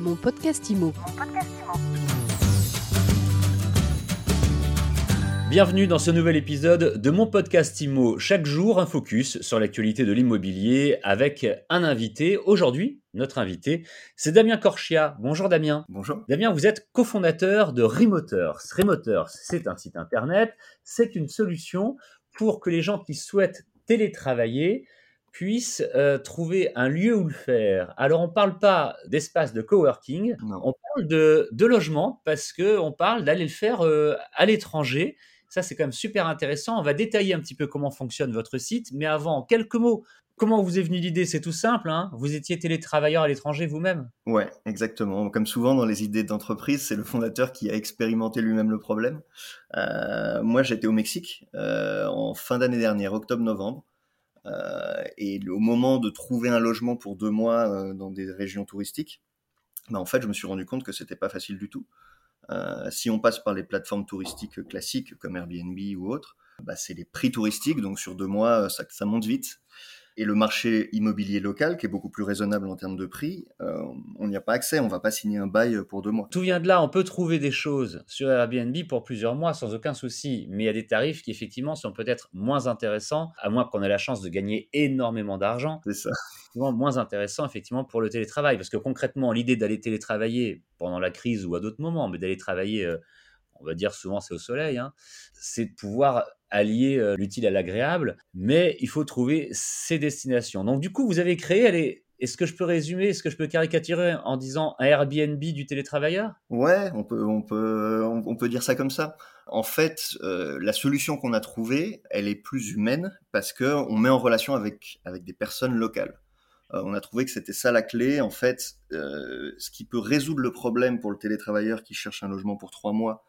Mon podcast IMO. Bienvenue dans ce nouvel épisode de mon podcast IMO. Chaque jour, un focus sur l'actualité de l'immobilier avec un invité. Aujourd'hui, notre invité, c'est Damien Corchia. Bonjour Damien. Bonjour. Damien, vous êtes cofondateur de Remoters. Remoters, c'est un site internet, c'est une solution pour que les gens qui souhaitent télétravailler puissent euh, trouver un lieu où le faire. Alors, on ne parle pas d'espace de coworking, Non. on parle de, de logement parce qu'on parle d'aller le faire euh, à l'étranger. Ça, c'est quand même super intéressant. On va détailler un petit peu comment fonctionne votre site, mais avant, en quelques mots, comment vous est venue l'idée? C'est tout simple. hein vous étiez télétravailleur à l'étranger vous-même? Ouais, exactement. Comme souvent dans les idées d'entreprise, c'est le fondateur qui a expérimenté lui-même le problème. Euh, moi, j'étais au Mexique euh, en fin d'année dernière, octobre-novembre. Euh, et au moment de trouver un logement pour deux mois euh, dans des régions touristiques, bah, en fait, je me suis rendu compte que c'était pas facile du tout. Euh, si on passe par les plateformes touristiques classiques comme Airbnb ou autres, bah, c'est les prix touristiques, donc sur deux mois, ça monte vite. Et le marché immobilier local, qui est beaucoup plus raisonnable en termes de prix, euh, on n'y a pas accès, on va pas signer un bail pour deux mois. Tout vient de là. On peut trouver des choses sur Airbnb pour plusieurs mois sans aucun souci, mais il y a des tarifs qui effectivement sont peut-être moins intéressants, à moins qu'on ait la chance de gagner énormément d'argent. C'est ça. souvent moins intéressant effectivement pour le télétravail. Parce que concrètement, l'idée d'aller télétravailler pendant la crise ou à d'autres moments, mais d'aller travailler, euh, on va dire souvent c'est au soleil, hein, c'est de pouvoir allier euh, l'utile à l'agréable, mais il faut trouver ses destinations. Donc du coup, vous avez créé, allez, est-ce que je peux résumer, est-ce que je peux caricaturer en disant un Airbnb du télétravailleur? Ouais, on peut, on peut, on, peut dire ça comme ça. En fait, euh, la solution qu'on a trouvée, elle est plus humaine parce que on met en relation avec avec des personnes locales. Euh, on a trouvé que c'était ça la clé. En fait, ce qui peut résoudre le problème pour le télétravailleur qui cherche un logement pour trois mois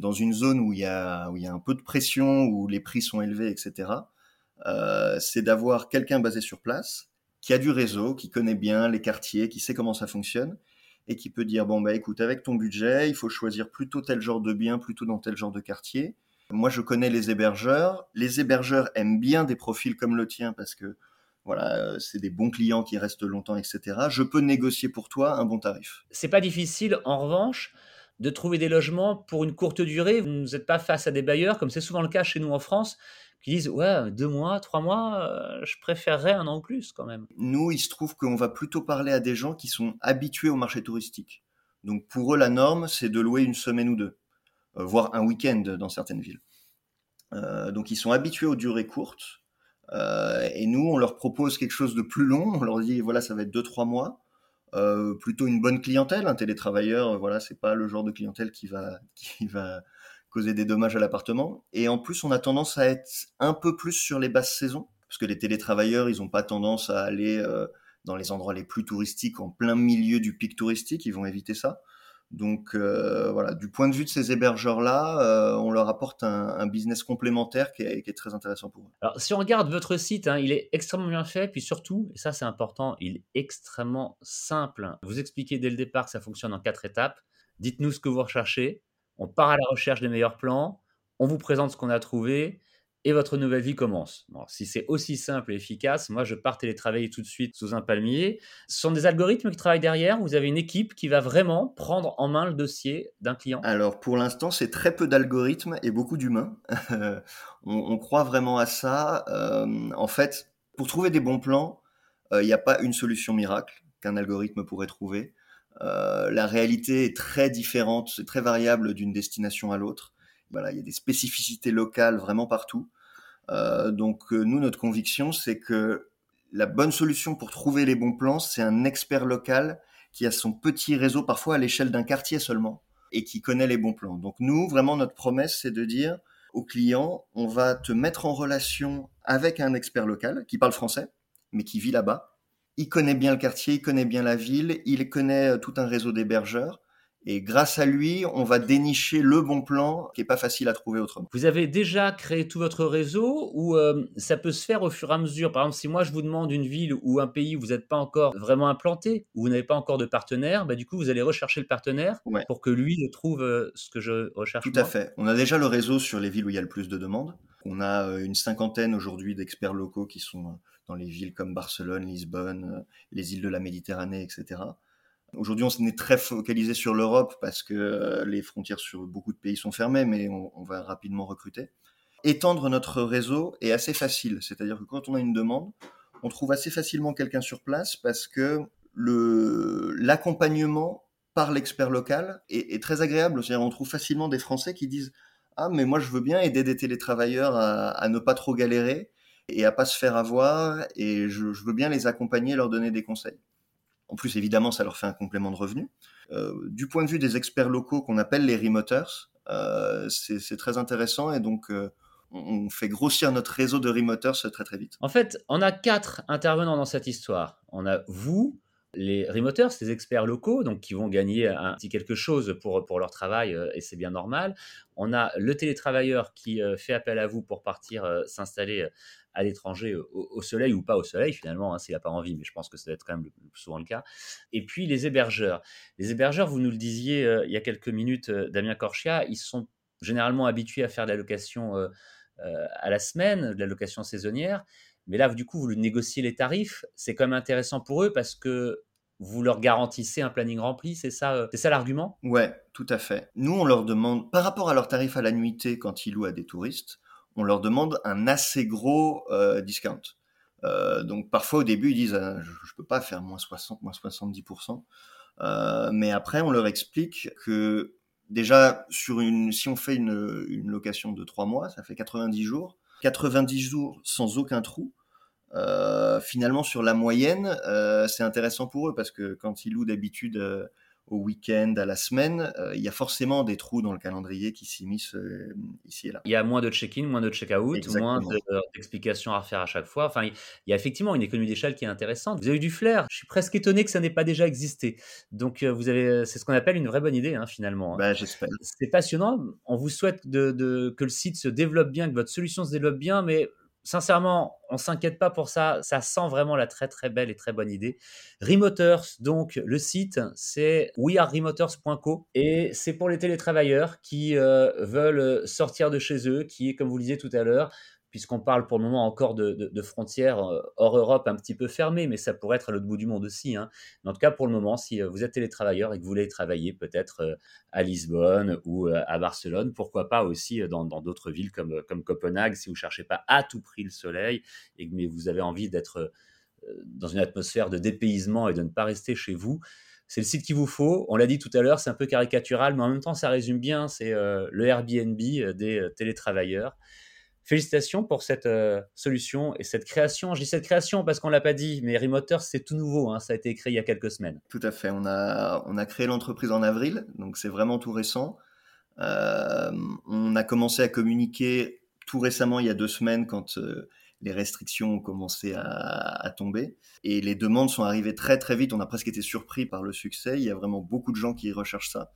dans une zone où il y a où il y a un peu de pression, où les prix sont élevés, etc. euh, c'est d'avoir quelqu'un basé sur place qui a du réseau, qui connaît bien les quartiers, qui sait comment ça fonctionne et qui peut dire bon bah écoute avec ton budget il faut choisir plutôt tel genre de bien plutôt dans tel genre de quartier. Moi je connais les hébergeurs. Les hébergeurs aiment bien des profils comme le tien parce que voilà c'est des bons clients qui restent longtemps etc je peux négocier pour toi un bon tarif. C'est pas difficile, en revanche, de trouver des logements pour une courte durée. Vous n'êtes pas face à des bailleurs, comme c'est souvent le cas chez nous en France, qui disent ouais deux mois, trois mois, euh, je préférerais un an ou plus quand même. nous il se trouve qu'on va plutôt parler à des gens qui sont habitués au marché touristique donc pour eux la norme c'est de louer une semaine ou deux euh, voire un week-end dans certaines villes Euh, donc ils sont habitués aux durées courtes et nous, on leur propose quelque chose de plus long. On leur dit, voilà, ça va être deux, trois mois. Euh, plutôt une bonne clientèle. Un télétravailleur, euh, voilà, c'est pas le genre de clientèle qui va, qui va causer des dommages à l'appartement. Et en plus, on a tendance à être un peu plus sur les basses saisons. Parce que les télétravailleurs, ils ont pas tendance à aller euh, dans les endroits les plus touristiques, en plein milieu du pic touristique. Ils vont éviter ça. Donc euh, voilà, du point de vue de ces hébergeurs-là, euh, on leur apporte un, business complémentaire qui est, qui est très intéressant pour eux. Alors, si on regarde votre site, hein, il est extrêmement bien fait, puis surtout, et ça c'est important, il est extrêmement simple. Vous expliquez dès le départ que ça fonctionne en quatre étapes. Dites-nous ce que vous recherchez, on part à la recherche des meilleurs plans, on vous présente ce qu'on a trouvé, et votre nouvelle vie commence. Bon, si c'est aussi simple et efficace, moi je pars télétravailler tout de suite sous un palmier. Ce sont des algorithmes qui travaillent derrière, vous avez une équipe qui va vraiment prendre en main le dossier d'un client. Alors pour l'instant, c'est très peu d'algorithmes et beaucoup d'humains. on, croit vraiment à ça. Euh, en fait, pour trouver des bons plans, il n'y a pas une solution miracle qu'un algorithme pourrait trouver. Euh, la réalité est très différente, c'est très variable d'une destination à l'autre. Voilà, il y a des spécificités locales vraiment partout. Euh, donc euh, nous, notre conviction, c'est que la bonne solution pour trouver les bons plans, c'est un expert local qui a son petit réseau, parfois à l'échelle d'un quartier seulement, et qui connaît les bons plans. Donc nous, vraiment, notre promesse, c'est de dire au client, on va te mettre en relation avec un expert local qui parle français, mais qui vit là-bas. Il connaît bien le quartier, il connaît bien la ville, il connaît euh, tout un réseau d'hébergeurs. Et grâce à lui, on va dénicher le bon plan qui est pas facile à trouver autrement. Vous avez déjà créé tout votre réseau ou euh, ça peut se faire au fur et à mesure? Par exemple, si moi je vous demande une ville ou un pays où vous n'êtes pas encore vraiment implanté, où vous n'avez pas encore de partenaire, bah, du coup vous allez rechercher le partenaire Ouais. pour que lui trouve euh, ce que je recherche. Tout moi. à fait. On a déjà le réseau sur les villes où il y a le plus de demandes. On a euh, une cinquantaine aujourd'hui d'experts locaux qui sont dans les villes comme Barcelone, Lisbonne, les îles de la Méditerranée, etc. Aujourd'hui, on est très focalisé sur l'Europe parce que les frontières sur beaucoup de pays sont fermées, mais on, va rapidement recruter. Étendre notre réseau est assez facile, c'est-à-dire que quand on a une demande, on trouve assez facilement quelqu'un sur place parce que l'accompagnement par l'expert local est, très agréable. C'est-à-dire on trouve facilement des Français qui disent ah mais moi je veux bien aider des télétravailleurs à, ne pas trop galérer et à pas se faire avoir et je, veux bien les accompagner et leur donner des conseils. En plus évidemment ça leur fait un complément de revenu. Euh, du point de vue des experts locaux qu'on appelle les remoters, euh, c'est très intéressant et donc euh, on fait grossir notre réseau de remoters très très vite. En fait, on a quatre intervenants dans cette histoire. On a vous, les remoteurs, ces experts locaux, donc qui vont gagner un petit quelque chose pour, pour leur travail, et c'est bien normal. On a le télétravailleur qui fait appel à vous pour partir s'installer à l'étranger au, soleil ou pas au soleil finalement, hein, s'il n'a pas envie, mais je pense que ça va être quand même le, plus souvent le cas. Et puis les hébergeurs. Les hébergeurs, vous nous le disiez il y a quelques minutes, Damien Corchia, ils sont généralement habitués à faire de la location à la semaine, de la location saisonnière. Mais là, du coup, vous négociez les tarifs. C'est quand même intéressant pour eux parce que vous leur garantissez un planning rempli, c'est ça, euh, c'est ça l'argument? Ouais, tout à fait. Nous, on leur demande, par rapport à leur tarif à la nuitée quand ils louent à des touristes, on leur demande un assez gros euh, discount. Euh, donc parfois au début ils disent je, ne peux pas faire moins 60, moins 70%. mais après on leur explique que déjà sur une, si on fait une, une location de 3 mois, ça fait 90 jours. 90 jours sans aucun trou. Euh, finalement, sur la moyenne, euh, c'est intéressant pour eux parce que quand ils louent d'habitude euh, au week-end, à la semaine, il y a forcément des trous dans le calendrier qui s'immiscent ici et là. Il y a moins de check-in, moins de check-out, moins d'explications à refaire à chaque fois. Enfin, il y a effectivement une économie d'échelle qui est intéressante. Vous avez eu du flair. Je suis presque étonné que ça n'ait pas déjà existé. Donc, vous avez, c'est ce qu'on appelle une vraie bonne idée, hein, finalement. Bah, j'espère. C'est passionnant. On vous souhaite de, que le site se développe bien, que votre solution se développe bien, mais sincèrement, on s'inquiète pas pour ça. Ça sent vraiment la très très belle et très bonne idée. Remoters, donc le site, c'est wearemoters.co et c'est pour les télétravailleurs qui euh, veulent sortir de chez eux, qui, comme vous le disiez tout à l'heure, puisqu'on parle pour le moment encore de, frontières euh, hors Europe un petit peu fermées, mais ça pourrait être à l'autre bout du monde aussi. Hein. en tout cas, pour le moment, si euh, vous êtes télétravailleur et que vous voulez travailler peut-être euh, à Lisbonne ou à Barcelone, pourquoi pas aussi dans d'autres villes comme, comme Copenhague, si vous ne cherchez pas à tout prix le soleil, et, mais vous avez envie d'être dans une atmosphère de dépaysement et de ne pas rester chez vous. C'est le site qu'il vous faut. On l'a dit tout à l'heure, c'est un peu caricatural, mais en même temps, ça résume bien. C'est le Airbnb des télétravailleurs. Félicitations pour cette euh, solution et cette création. Je dis cette création parce qu'on l'a pas dit, mais Remoters, c'est tout nouveau. Hein. ça a été créé il y a quelques semaines. Tout à fait. On a, on a créé l'entreprise en avril, donc c'est vraiment tout récent. Euh, on a commencé à communiquer tout récemment, il y a deux semaines, quand euh, les restrictions ont commencé à, tomber. Et les demandes sont arrivées très très vite. On a presque été surpris par le succès. Il y a vraiment beaucoup de gens qui recherchent ça.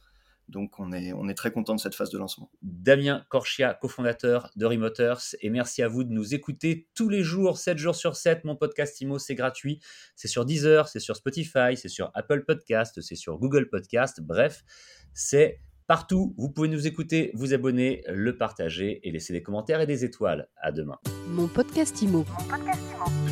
Donc on est, on est très content de cette phase de lancement. Damien Corchia, cofondateur de Remoters, et merci à vous de nous écouter tous les jours, 7 jours sur 7. Mon podcast IMO, c'est gratuit. C'est sur Deezer, c'est sur Spotify, c'est sur Apple Podcast, c'est sur Google Podcast. Bref, c'est partout. Vous pouvez nous écouter, vous abonner, le partager et laisser des commentaires et des étoiles. À demain. Mon podcast Mon podcast IMO.